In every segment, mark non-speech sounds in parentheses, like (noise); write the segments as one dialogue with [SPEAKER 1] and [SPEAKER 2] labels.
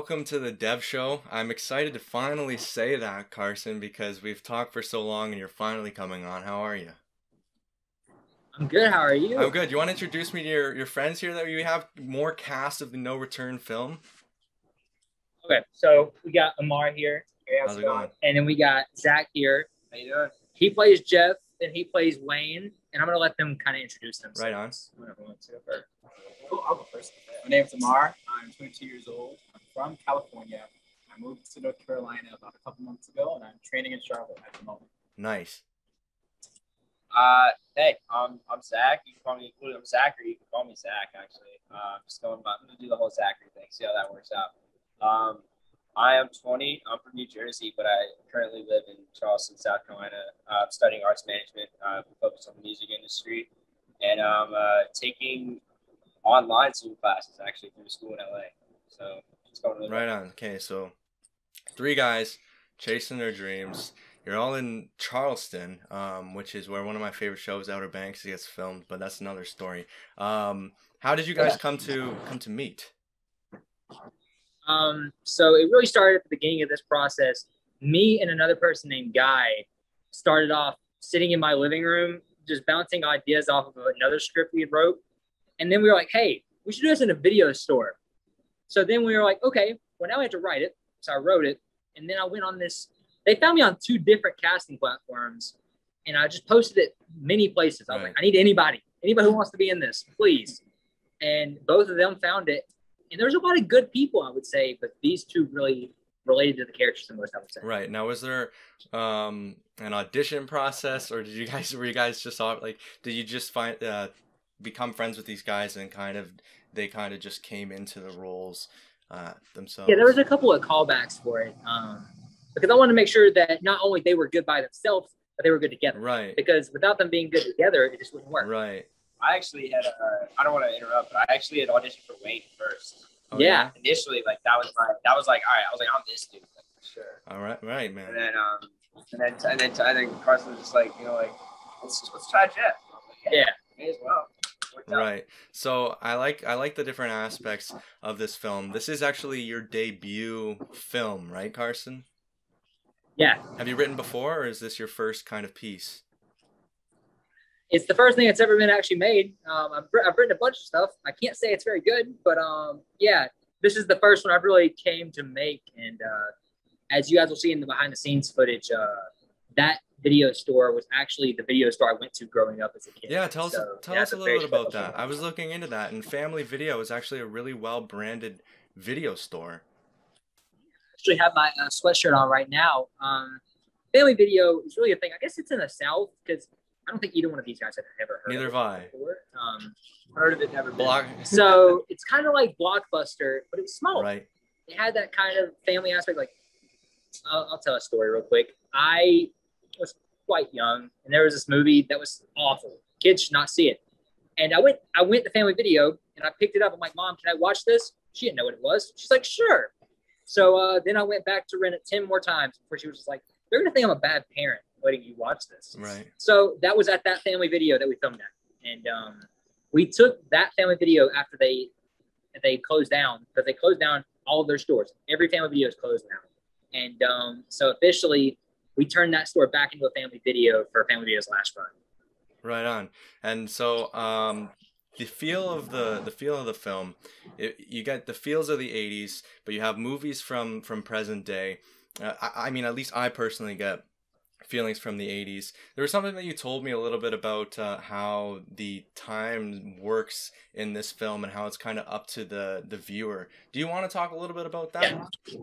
[SPEAKER 1] welcome to the Dev Show. I'm excited to finally say that, Carson, because we've talked for so long and you're finally coming on. How are you?
[SPEAKER 2] I'm good. How are you?
[SPEAKER 1] I'm good. You want to introduce me to your, your friends here that we have more cast of the No Return film?
[SPEAKER 2] Okay, so we got Ammar here.
[SPEAKER 3] Hey,
[SPEAKER 1] How's it going?
[SPEAKER 2] And then we got Zach here.
[SPEAKER 3] How you doing?
[SPEAKER 2] He plays Jeff, and he plays Wayne. And I'm gonna let them kind of introduce themselves.
[SPEAKER 1] Right on.
[SPEAKER 2] Whoever wants to first.
[SPEAKER 3] Oh, I'll go first. My name's Ammar. I'm 22 years old. I'm from California. I moved to North Carolina about a couple months ago, and I'm training in Charlotte at the moment.
[SPEAKER 1] Nice.
[SPEAKER 4] Uh, hey, um, I'm Zach. You can call me, I'm Zach, or you can call me Zach. Actually, uh, I'm just going. I'm gonna do the whole Zachary thing. See how that works out. Um, I am 20. I'm from New Jersey, but I currently live in Charleston, South Carolina. Uh, I'm studying arts management. Uh, focused on the music industry, and I'm uh, taking online Zoom classes actually through school in LA. So it's going really
[SPEAKER 1] Right
[SPEAKER 4] well.
[SPEAKER 1] on. Okay, so three guys chasing their dreams. You're all in Charleston, um, which is where one of my favorite shows, Outer Banks, gets filmed. But that's another story. Um, how did you guys come to come to meet?
[SPEAKER 2] Um, so it really started at the beginning of this process. Me and another person named Guy started off sitting in my living room, just bouncing ideas off of another script we wrote. And then we were like, hey, we should do this in a video store. So then we were like, okay, well, now we have to write it. So I wrote it. And then I went on this, they found me on two different casting platforms. And I just posted it many places. I was
[SPEAKER 1] Right.
[SPEAKER 2] like, I need anybody, anybody who wants to be in this, please. And both of them found it. And there's a lot of good people, I would say, but these two really related to the characters the most, I would say.
[SPEAKER 1] Right now, was there um, an audition process, or did you guys were you guys just all like did you just find uh, become friends with these guys and kind of they kind of just came into the roles uh, themselves?
[SPEAKER 2] Yeah, there was a couple of callbacks for it. Um, because I wanted to make sure that not only they were good by themselves, but they were good together.
[SPEAKER 1] right,
[SPEAKER 2] Because without them being good together, it just wouldn't work.
[SPEAKER 1] right.
[SPEAKER 4] I actually had. A, I don't want to interrupt, but I actually had auditioned for Wayne first.
[SPEAKER 1] Oh,
[SPEAKER 2] Yeah.
[SPEAKER 4] Initially, like that was my. That was like, all right. I was like, I'm this dude, like for sure.
[SPEAKER 1] All right, right,
[SPEAKER 4] And
[SPEAKER 1] man.
[SPEAKER 4] then, um, and then, and then, and then Carson was just like, you know, like, let's let's try Jeff. I was like,
[SPEAKER 2] Yeah.
[SPEAKER 4] may as well.
[SPEAKER 1] Right. So I like I like the different aspects of this film. This is actually your debut film, right, Carson?
[SPEAKER 2] Yeah.
[SPEAKER 1] Have you written before, or is this your first kind of piece?
[SPEAKER 2] It's the first thing that's ever been actually made. Um, I've, I've written a bunch of stuff. I can't say it's very good, but um, yeah, this is the first one I've really came to make. And uh, as you guys will see in the behind the scenes footage, uh, that video store was actually the video store I went to growing up as a kid.
[SPEAKER 1] Yeah, tell us
[SPEAKER 2] So,
[SPEAKER 1] tell
[SPEAKER 2] yeah,
[SPEAKER 1] us a little bit about that. I was looking into that, and Family Video is actually a really well branded video store.
[SPEAKER 2] I actually have my uh, sweatshirt on right now. Um, family video is really a thing. I guess it's in the South because I don't think either one of these guys have ever heard
[SPEAKER 1] Neither
[SPEAKER 2] of
[SPEAKER 1] have I.
[SPEAKER 2] before. Um,
[SPEAKER 4] Heard of it, never been.
[SPEAKER 1] Block.
[SPEAKER 2] so it's kind of like Blockbuster, but it was small.
[SPEAKER 1] Right.
[SPEAKER 2] It had that kind of family aspect. Like, I'll, I'll tell a story real quick. I was quite young, and there was this movie that was awful. Kids should not see it. And I went, I went to Family Video, and I picked it up. I'm like, Mom, can I watch this? She didn't know what it was. She's like, Sure. So uh, then I went back to rent it ten more times before she was just like, They're gonna think I'm a bad parent letting you watch this.
[SPEAKER 1] Right.
[SPEAKER 2] So that was at that family video that we filmed at, and um, we took that family video after they they closed down because they closed down all of their stores. Every family video is closed now, and um, so officially we turned that store back into a family video for Family Video's last run.
[SPEAKER 1] Right on. And so um the feel of the the feel of the film, it, you get the feels of the 80s, but you have movies from from present day. Uh, I, I mean, at least I personally get feelings from the 80s. There was something that you told me a little bit about uh, how the time works in this film and how it's kind of up to the the viewer. Do you want to talk a little bit about that?
[SPEAKER 2] Yeah.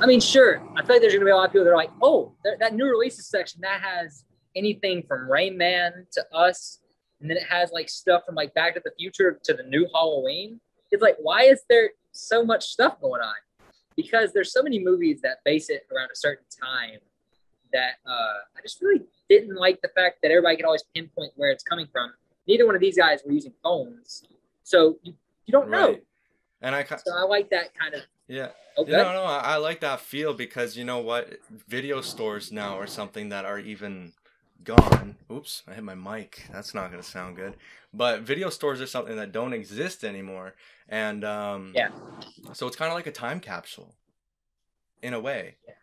[SPEAKER 2] I mean, sure. I feel like there's gonna be a lot of people that are like, "Oh, that, that new releases section that has anything from Rain Man to Us, and then it has like stuff from like Back to the Future to the new Halloween." It's like, why is there so much stuff going on? Because there's so many movies that base it around a certain time that uh, I just really didn't like the fact that everybody could always pinpoint where it's coming from. Neither one of these guys were using phones, so you, you don't know.
[SPEAKER 1] And I
[SPEAKER 2] So I like that kind of.
[SPEAKER 1] Yeah.
[SPEAKER 2] Okay.
[SPEAKER 1] No, no, I, I like that feel because you know what? Video stores now are something that are even gone. Oops, I hit my mic. That's not going to sound good. But video stores are something that don't exist anymore, and um,
[SPEAKER 2] Yeah.
[SPEAKER 1] So it's kind of like a time capsule, in a way.
[SPEAKER 2] Yeah.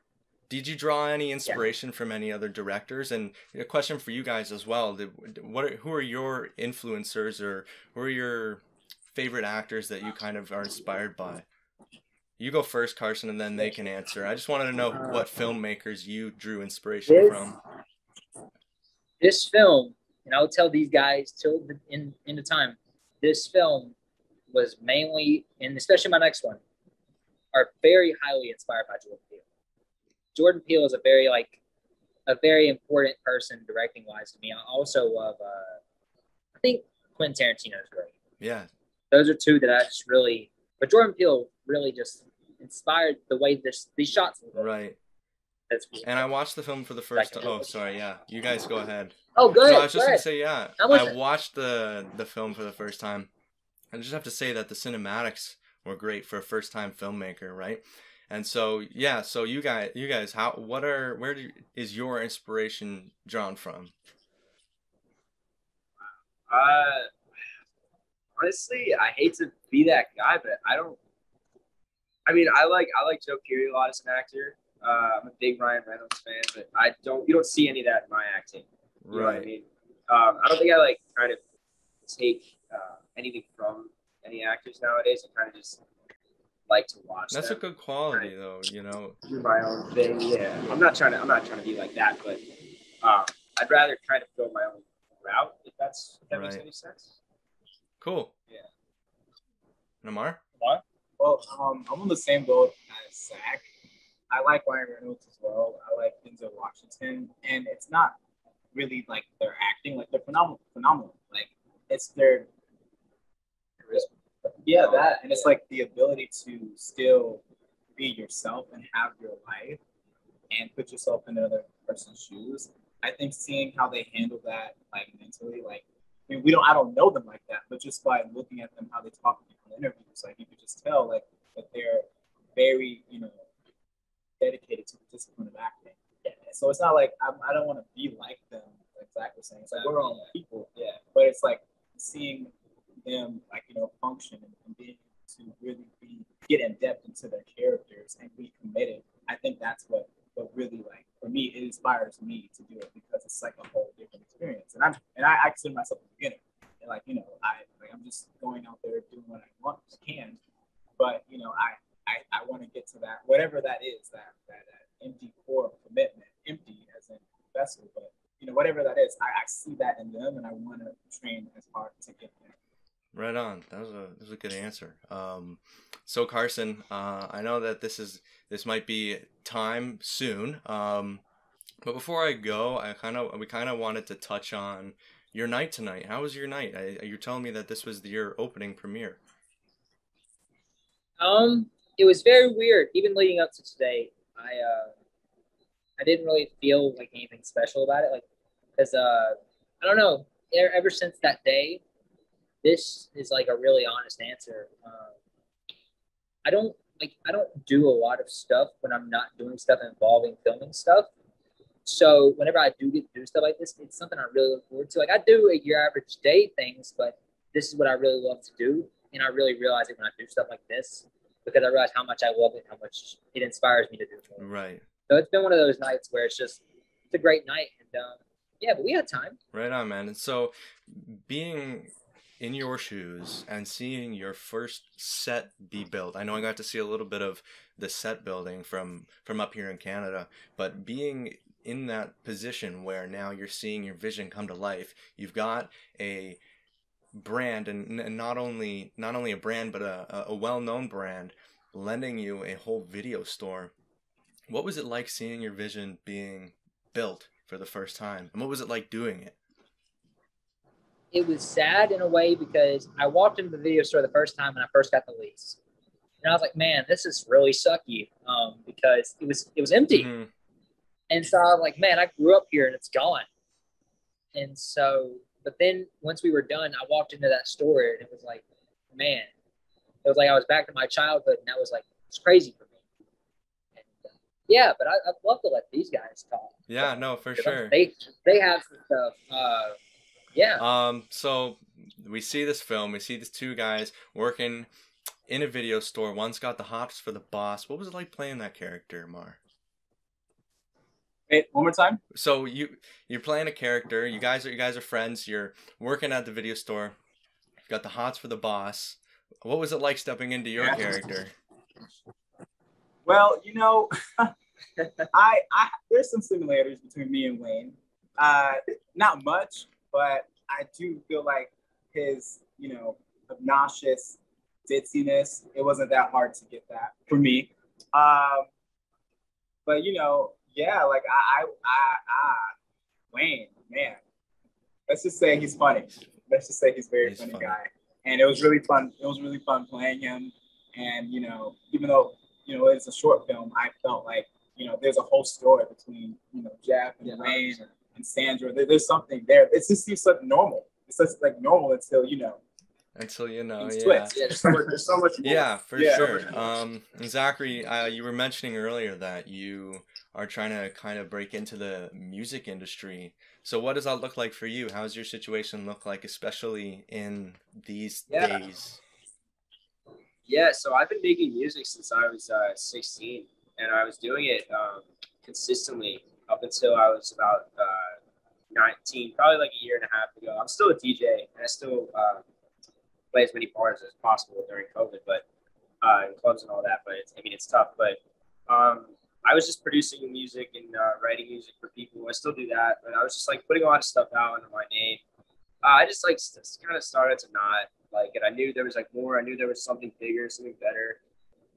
[SPEAKER 1] Did you draw any inspiration from any other directors? And a question for you guys as well: What? Are, who are your influencers, or who are your favorite actors that you kind of are inspired by? You go first, Carson, and then they can answer. I just wanted to know what filmmakers you drew inspiration
[SPEAKER 2] This,
[SPEAKER 1] from.
[SPEAKER 2] this film, and I'll tell these guys till the in in the time. This film was mainly, and especially my next one, are very highly inspired by Jordan Peele. Jordan Peele is a very like a very important person directing wise to me. I also love. Uh, I think Quentin Tarantino is great.
[SPEAKER 1] Yeah,
[SPEAKER 2] Those are two that I just really. But Jordan Peele really just inspired the way this these shots. look.
[SPEAKER 1] right. And I watched the film for the first time. Oh, sorry. Yeah, you guys go ahead.
[SPEAKER 2] Oh, good.
[SPEAKER 1] No, I was just
[SPEAKER 2] go
[SPEAKER 1] gonna say, yeah, I watched the the film for the first time. I just have to say that the cinematics were great for a first time filmmaker, right? And so, yeah, so you guys, you guys, how, what are, where do, is your inspiration drawn from?
[SPEAKER 4] Uh, honestly, I hate to be that guy, but I don't. I mean, I like I like Joe Keery a lot as an actor. Uh, I'm a big Ryan Reynolds fan, but I don't. You don't see any of that in my acting. You what I
[SPEAKER 1] Right.
[SPEAKER 4] mean? Um, I don't think I like kind of take uh, anything from any actors nowadays. I kind of just like to watch.
[SPEAKER 1] That's a good quality, though. You know,
[SPEAKER 4] do my own thing. Yeah, I'm not trying to. I'm not trying to be like that, but um, I'd rather kind of go my own route. If that's if that makes any sense.
[SPEAKER 1] cool.
[SPEAKER 4] Yeah.
[SPEAKER 1] Namar.
[SPEAKER 3] Well, um, I'm on the same boat as Zach. I like Ryan Reynolds as well. I like Denzel Washington, and it's not really like their acting; like they're phenomenal, phenomenal. Like it's their yeah, that, and it's like the ability to still be yourself and have your life, and put yourself in another person's shoes. I think seeing how they handle that, like mentally, like I mean, we don't, I don't know them like that, but just by looking at them, how they talk in different interviews, like you could just tell, like that they're very, you know, dedicated to the discipline of acting. Yeah. So it's not like I'm, I don't want to be like them, like Zach was saying. It's like we're all people,
[SPEAKER 4] Yeah.
[SPEAKER 3] but it's like seeing them, like you know, function and, and being able to really be get in depth into their characters and be committed. I think that's what what really like for me it inspires me to do it because it's like a whole different experience. And I'm and I, I consider myself a beginner. Like you know, I like I'm just going out there doing what I want can, but you know, I I, I want to get to that whatever that is that that, that empty core commitment, empty as in vessel, but you know whatever that is, I, I see that in them, and I want to train as hard to get there.
[SPEAKER 1] Right on. That was a that was a good answer. Um, so Carson, uh, I know that this is this might be time soon. Um, but before I go, I kind of we kind of wanted to touch on your night tonight. How was your night? I, you're telling me that this was your opening premiere.
[SPEAKER 2] Um, it was very weird. Even leading up to today, I uh, I didn't really feel like anything special about it. Like, cause uh, I don't know. Ever since that day, this is like a really honest answer. Um, I don't like. I don't do a lot of stuff when I'm not doing stuff involving filming stuff. So whenever I do get to do stuff like this, it's something I really look forward to. Like I do a your average day things, but this is what I really love to do, and I really realize it when I do stuff like this because I realize how much I love it, how much it inspires me to do more.
[SPEAKER 1] Right.
[SPEAKER 2] So it's been one of those nights where it's just it's a great night, and um, yeah, but we had time.
[SPEAKER 1] Right on, man. And so, being in your shoes and seeing your first set be built, I know I got to see a little bit of the set building from from up here in Canada, but being in that position where now you're seeing your vision come to life, you've got a brand, and, and not only not only a brand, but a, a well-known brand, lending you a whole video store. What was it like seeing your vision being built for the first time, and what was it like doing it?
[SPEAKER 2] It was sad in a way because I walked into the video store the first time when I first got the lease, and I was like, "Man, this is really sucky," um, because it was it was empty.
[SPEAKER 1] Mhm.
[SPEAKER 2] And so I'm like, man, I grew up here and it's gone. And so, but then once we were done, I walked into that store and it was like, man, it was like I was back to my childhood and that was like, it's crazy for me. And uh, Yeah, but I, I'd love to let these guys talk.
[SPEAKER 1] Yeah, no, for sure.
[SPEAKER 2] They they have some stuff. Uh, yeah.
[SPEAKER 1] Um, so we see this film. We see these two guys working in a video store. One's got the hops for the boss. What was it like playing that character, Mar?
[SPEAKER 3] Wait, one more time.
[SPEAKER 1] So you you're playing a character. You guys are you guys are friends. You're working at the video store. You've got the hots for the boss. What was it like stepping into your
[SPEAKER 3] Yeah.
[SPEAKER 1] character?
[SPEAKER 3] Well, you know, (laughs) I, I there's some similarities between me and Wayne. Uh, not much, but I do feel like his, you know, obnoxious ditziness. It wasn't that hard to get that for me. Um, but you know, yeah, like I, I, I, I Wayne, man. Let's just say he's funny. Let's just say he's a very
[SPEAKER 1] He's
[SPEAKER 3] funny,
[SPEAKER 1] funny.
[SPEAKER 3] guy, and it was really fun. It was really fun playing him. And you know, even though you know it's a short film, I felt like you know there's a whole story between you know Jeff and
[SPEAKER 2] Yeah,
[SPEAKER 3] Wayne and Sandra. There, there's something there. It just seems like normal. It's just like normal until you know
[SPEAKER 1] Until you know, yeah.
[SPEAKER 3] twist. Yeah, there's so much. There's so much more. (laughs)
[SPEAKER 1] Yeah, for
[SPEAKER 3] Yeah.
[SPEAKER 1] sure. Um, Zachary, uh, you were mentioning earlier that you are trying to kind of break into the music industry. So, what does that look like for you? How does your situation look like, especially in these
[SPEAKER 4] Yeah.
[SPEAKER 1] days?
[SPEAKER 4] Yeah, so I've been making music since I was uh, 16, and I was doing it um, consistently up until I was about uh, 19, probably like a year and a half ago. I'm still a DJ, and I still uh, play as many bars as possible during COVID, but uh, in clubs and all that. But it's, I mean, it's tough. But um, I was just producing music and uh, writing music for people. I still do that, but I was just like putting a lot of stuff out under my name. Uh, I just like kind of started to not like it. I knew there was like more. I knew there was something bigger, something better,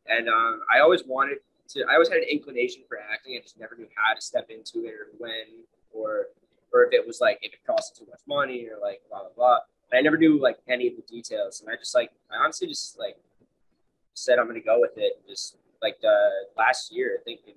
[SPEAKER 4] and um, I always wanted to. I always had an inclination for acting. I just never knew how to step into it or when or or if it was like if it cost too much money or like blah blah blah. And I never knew like any of the details, and I just like I honestly just like said I'm gonna go with it. and Just like the last year, I think in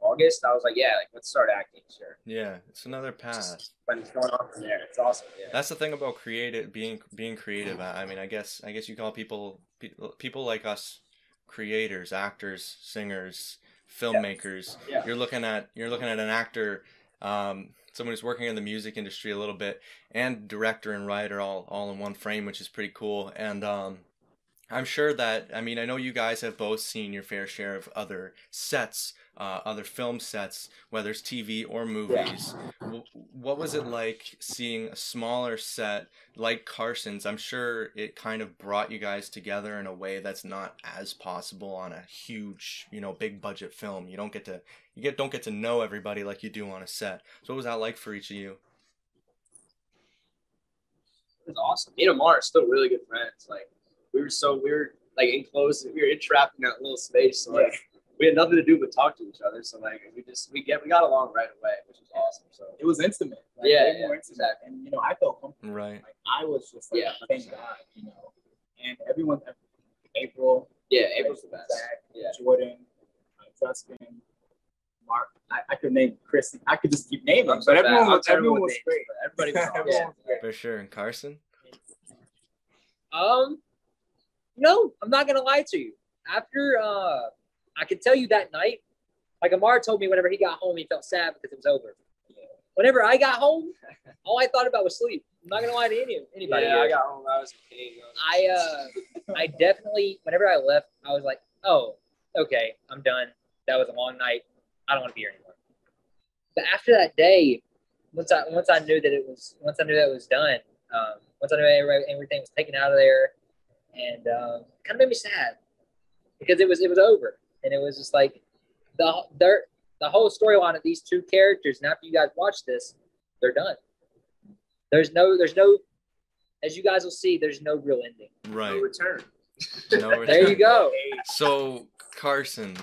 [SPEAKER 4] August, I was like, yeah, like let's start acting. Sure,
[SPEAKER 1] Yeah, it's another path.
[SPEAKER 4] but it's going on from there. It's awesome. Yeah.
[SPEAKER 1] That's the thing about creative being being creative. I mean, I guess I guess you call people people, people like us creators, actors, singers, filmmakers.
[SPEAKER 4] Yeah.
[SPEAKER 1] You're looking at you're looking at an actor, um, someone who's working in the music industry a little bit, and director and writer all all in one frame, which is pretty cool. And um, I'm sure that I mean I know you guys have both seen your fair share of other sets, uh, other film sets, whether it's TV or movies. What was it like seeing a smaller set like Carson's? I'm sure it kind of brought you guys together in a way that's not as possible on a huge, you know, big budget film. You don't get to you get don't get to know everybody like you do on a set. So what was that like for each of you?
[SPEAKER 4] It was awesome. Me and Ammar are still really good friends. Like we were so we were like enclosed, we were entrapped in that little space. So like we had nothing to do but talk to each other. So like we just we get we got along right away, which was awesome. So
[SPEAKER 3] It was intimate. Like,
[SPEAKER 4] Yeah, yeah,
[SPEAKER 3] more intimate. And you know, I felt comfortable.
[SPEAKER 1] Right.
[SPEAKER 3] Like I was just like,
[SPEAKER 4] Yeah.
[SPEAKER 3] thank God, you know. And everyone, April,
[SPEAKER 4] yeah, April's the best.
[SPEAKER 3] Zach,
[SPEAKER 4] Yeah.
[SPEAKER 3] Jordan, uh, Justin, Mark. I, I could name Chris. I could just keep naming,
[SPEAKER 4] I'm
[SPEAKER 3] but
[SPEAKER 4] bad.
[SPEAKER 3] everyone was everyone was
[SPEAKER 4] names,
[SPEAKER 3] great.
[SPEAKER 4] Everybody was (laughs) awesome.
[SPEAKER 3] Everyone great.
[SPEAKER 1] For sure. And Carson?
[SPEAKER 2] Um, no, I'm not gonna lie to you. After uh, I could tell you that night, like Ammar told me, whenever he got home, he felt sad because it was over. Whenever I got home, (laughs) all I thought about was sleep. I'm not gonna lie to any anybody.
[SPEAKER 4] Yeah,
[SPEAKER 2] here.
[SPEAKER 4] I got home. I was king.
[SPEAKER 2] I uh, I definitely whenever I left, I was like, oh, okay, I'm done. That was a long night. I don't want to be here anymore. But after that day, once I once I knew that it was once I knew that it was done, um, once I knew everything was taken out of there, and um, kind of made me sad because it was it was over, and it was just like the their the whole storyline of these two characters. And after you guys watch this, they're done. There's no there's no as you guys will see, there's no real ending.
[SPEAKER 4] No
[SPEAKER 1] Right.
[SPEAKER 4] return.
[SPEAKER 1] No (laughs)
[SPEAKER 2] There you go.
[SPEAKER 1] So Carson,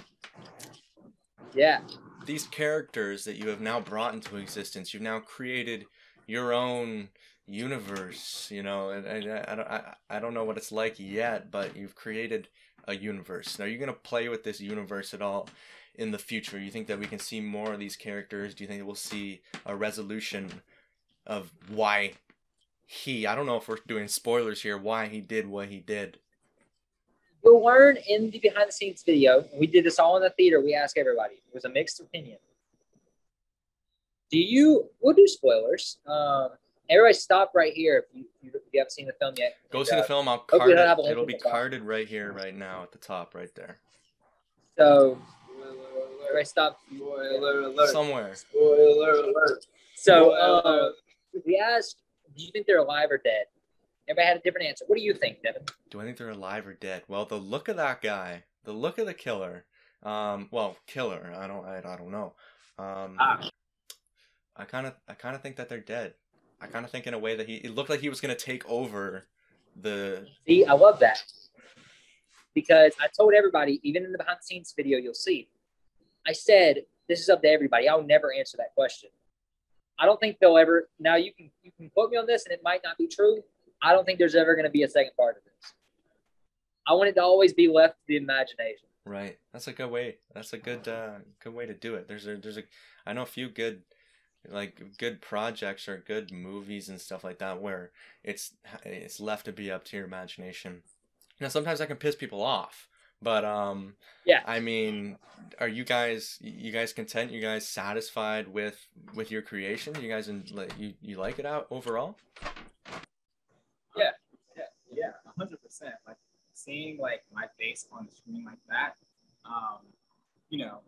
[SPEAKER 2] Yeah.
[SPEAKER 1] these characters that you have now brought into existence, you've now created your own universe. You know, and, I, I don't, I, I don't know what it's like yet, but you've created a universe. Now, are you gonna play with this universe at all in the future? You think that we can see more of these characters? Do you think we'll see a resolution of why he? I don't know if we're doing spoilers here. Why he did what he did.
[SPEAKER 2] We'll learn in the behind the scenes video. We did this all in the theater. We asked everybody. It was a mixed opinion. Do you? We'll do spoilers. Um, everybody, stop right here if you, if you haven't seen the film yet.
[SPEAKER 1] Go
[SPEAKER 2] And,
[SPEAKER 1] see
[SPEAKER 2] uh,
[SPEAKER 1] the film. I'll card
[SPEAKER 2] don't have a
[SPEAKER 1] it.
[SPEAKER 2] link
[SPEAKER 1] It'll be carded right here, right now, at the top, right there,
[SPEAKER 2] So everybody, stop.
[SPEAKER 4] Spoiler alert.
[SPEAKER 1] somewhere.
[SPEAKER 4] Spoiler alert.
[SPEAKER 2] So
[SPEAKER 4] Spoiler
[SPEAKER 2] uh, we asked, do you think they're alive or dead? Everybody had a different answer. What do you think, Devin?
[SPEAKER 1] Do I think they're alive or dead? Well, the look of that guy, the look of the killer. Um, well, killer. I don't. I, I don't know. Um,
[SPEAKER 4] Ah.
[SPEAKER 1] I kind of. I kind of think that they're dead. I kind of think in a way that he. It looked like he was gonna take over the.
[SPEAKER 2] See, I love that because I told everybody, even in the behind the scenes video, you'll see. I said this is up to everybody. I'll never answer that question. I don't think they'll ever. Now you can you can quote me on this, and it might not be true. I don't think there's ever going to be a second part of this. I want it to always be left to the imagination.
[SPEAKER 1] Right. That's a good way. That's a good. Uh, good way to do it. There's a. There's a. I know a few good. Like good projects or good movies and stuff like that where it's it's left to be up to your imagination. Now sometimes that can piss people off, but um
[SPEAKER 2] Yeah.
[SPEAKER 1] I mean, are you guys you guys content? You guys satisfied with with your creation? You guys in, you you like it out overall?
[SPEAKER 3] Yeah. Yeah, yeah, hundred percent. Like seeing like my face on the screen like that, um, you know,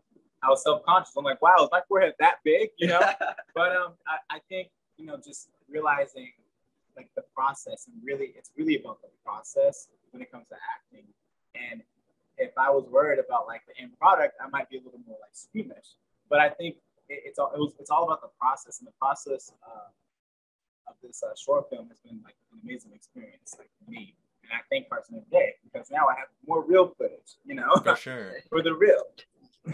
[SPEAKER 3] I was self conscious. I'm like, wow, is my forehead that big? You know, (laughs) but um, I, I think you know, just realizing like the process and really, it's really about the process when it comes to acting. And if I was worried about like the end product, I might be a little more like squeamish. But I think it, it's all it was, it's all about the process and the process. Uh, of this uh, short film has been like an amazing experience, like for me. And I thank Carson of the because now I have more real footage, you know,
[SPEAKER 1] For sure. (laughs)
[SPEAKER 3] for the real. (laughs)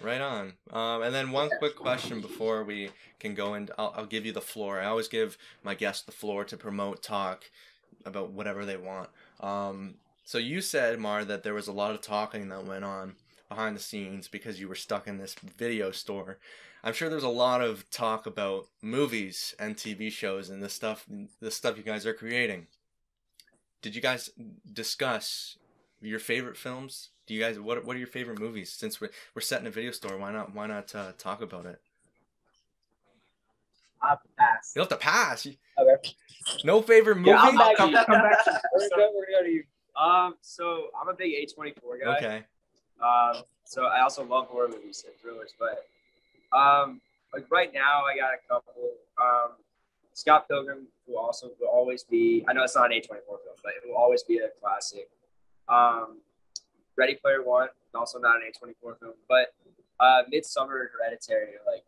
[SPEAKER 1] Right on. Um, and then one quick question before we can go into. I'll, I'll give you the floor. I always give my guests the floor to promote, talk about whatever they want. Um, so you said, Mar, that there was a lot of talking that went on behind the scenes because you were stuck in this video store. I'm sure there's a lot of talk about movies and TV shows and the stuff, the stuff you guys are creating. Did you guys discuss your favorite films? Do you guys what what are your favorite movies? Since we're we're set in a video store, why not why not uh, talk about it?
[SPEAKER 3] I'll have to pass.
[SPEAKER 1] You'll have to pass.
[SPEAKER 2] Okay.
[SPEAKER 1] No favorite movie.
[SPEAKER 4] Yeah, I'll back
[SPEAKER 3] Come,
[SPEAKER 4] you.
[SPEAKER 3] come back to (laughs)
[SPEAKER 2] We're gonna go, we're gonna go to you.
[SPEAKER 4] Um, so I'm a big A24 guy.
[SPEAKER 1] okay.
[SPEAKER 4] Um, so I also love horror movies and thrillers, but um, like right now I got a couple. Um, Scott Pilgrim will also will always be. I know it's not an A24 film, but it will always be a classic. Um, Ready Player One, also not an A24 film, but uh, Midsommar and Hereditary, like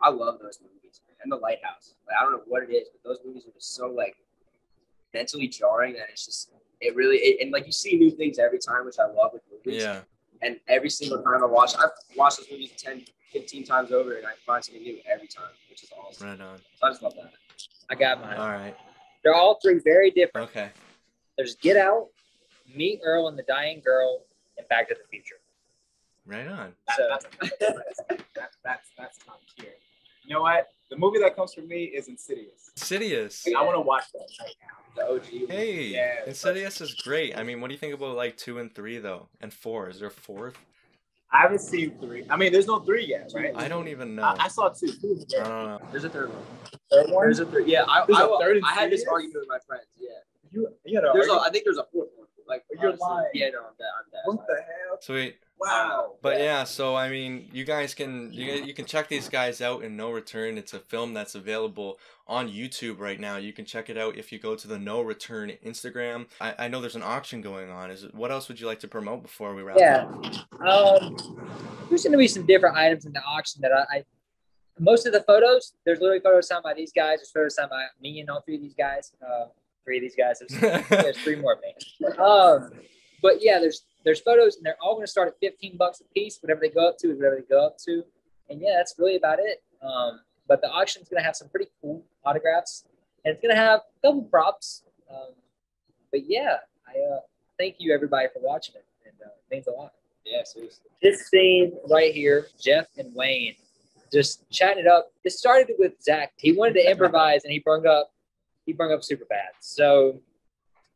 [SPEAKER 4] I love those movies, and The Lighthouse. Like I don't know what it is, but those movies are just so like mentally jarring that it's just it really it, and like you see new things every time, which I love with movies.
[SPEAKER 1] Yeah.
[SPEAKER 4] And every single time I watch, I've watched those movies 10, 15 times over, and I find something new every time, which is awesome.
[SPEAKER 1] Right on.
[SPEAKER 4] So I just love that.
[SPEAKER 2] I got mine.
[SPEAKER 1] All right.
[SPEAKER 2] They're all three very different.
[SPEAKER 1] Okay.
[SPEAKER 2] There's Get Out, Me and Earl and the Dying Girl, and Back to the Future.
[SPEAKER 1] Right on.
[SPEAKER 2] So-
[SPEAKER 3] that's, that's, that's, that's, that's top tier. You know what? The movie that comes for me is Insidious.
[SPEAKER 1] Insidious.
[SPEAKER 3] I want to watch that right now.
[SPEAKER 4] The OG.
[SPEAKER 1] Hey,
[SPEAKER 3] Yeah.
[SPEAKER 1] Insidious is great. I mean, what do you think about like two and three though, and four? Is there a fourth?
[SPEAKER 3] I haven't seen three. I mean, there's no three yet, right?
[SPEAKER 1] I don't even know.
[SPEAKER 3] I, I saw two. Two was
[SPEAKER 1] I don't know.
[SPEAKER 4] There's a third one.
[SPEAKER 3] Third one?
[SPEAKER 4] There's a third. Yeah, I,
[SPEAKER 3] There's
[SPEAKER 4] I,
[SPEAKER 3] a third
[SPEAKER 4] I had this argument with my friends. Yeah.
[SPEAKER 3] You, you know,
[SPEAKER 4] There's a,
[SPEAKER 3] are
[SPEAKER 4] I think there's a fourth one. Like,
[SPEAKER 3] You're lying.
[SPEAKER 4] Yeah, no, I'm dead. I'm dead.
[SPEAKER 3] you, what the hell?
[SPEAKER 1] Sweet.
[SPEAKER 3] Wow.
[SPEAKER 1] But yeah, so I mean, you guys can you you can check these guys out in No Return. It's a film that's available on YouTube right now. You can check it out if you go to the No Return Instagram. I, I know there's an auction going on. Is it, what else would you like to promote before we wrap
[SPEAKER 2] Yeah.
[SPEAKER 1] up?
[SPEAKER 2] Um, there's going to be some different items in the auction that I, I most of the photos. There's literally photos signed by these guys. There's photos signed by me and all three of these guys. Uh, three of these guys. There's, (laughs) there's three more of me. Um, but yeah, there's there's photos, and they're all going to start at 15 bucks a piece. Whatever they go up to is whatever they go up to. And yeah, that's really about it. Um, but the auction's going to have some pretty cool autographs, and it's going to have a couple props. Um, but yeah, I uh, thank you everybody for watching it, and uh, it means a lot
[SPEAKER 4] Yeah, seriously.
[SPEAKER 2] this scene right here, Jeff and Wayne just chatting it up. It started with Zach. He wanted to improvise and he brought up he brought up Superbad. So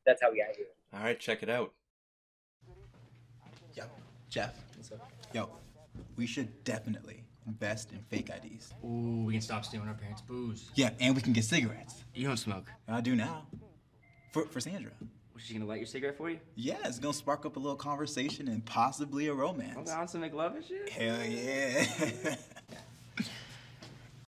[SPEAKER 2] that's how we got here.
[SPEAKER 1] All right, check it out.
[SPEAKER 5] Yep, Jeff.
[SPEAKER 2] What's up?
[SPEAKER 5] Yo, we should definitely invest in fake IDs.
[SPEAKER 6] Ooh, we can stop stealing our parents' booze.
[SPEAKER 5] Yeah, and we can get cigarettes.
[SPEAKER 6] You don't smoke.
[SPEAKER 5] I do now. For for Sandra.
[SPEAKER 6] Was she gonna light your cigarette for you?
[SPEAKER 5] Yeah, it's gonna spark up a little conversation and possibly a romance.
[SPEAKER 6] Okay, on some McLovin shit?
[SPEAKER 5] Hell yeah. (laughs)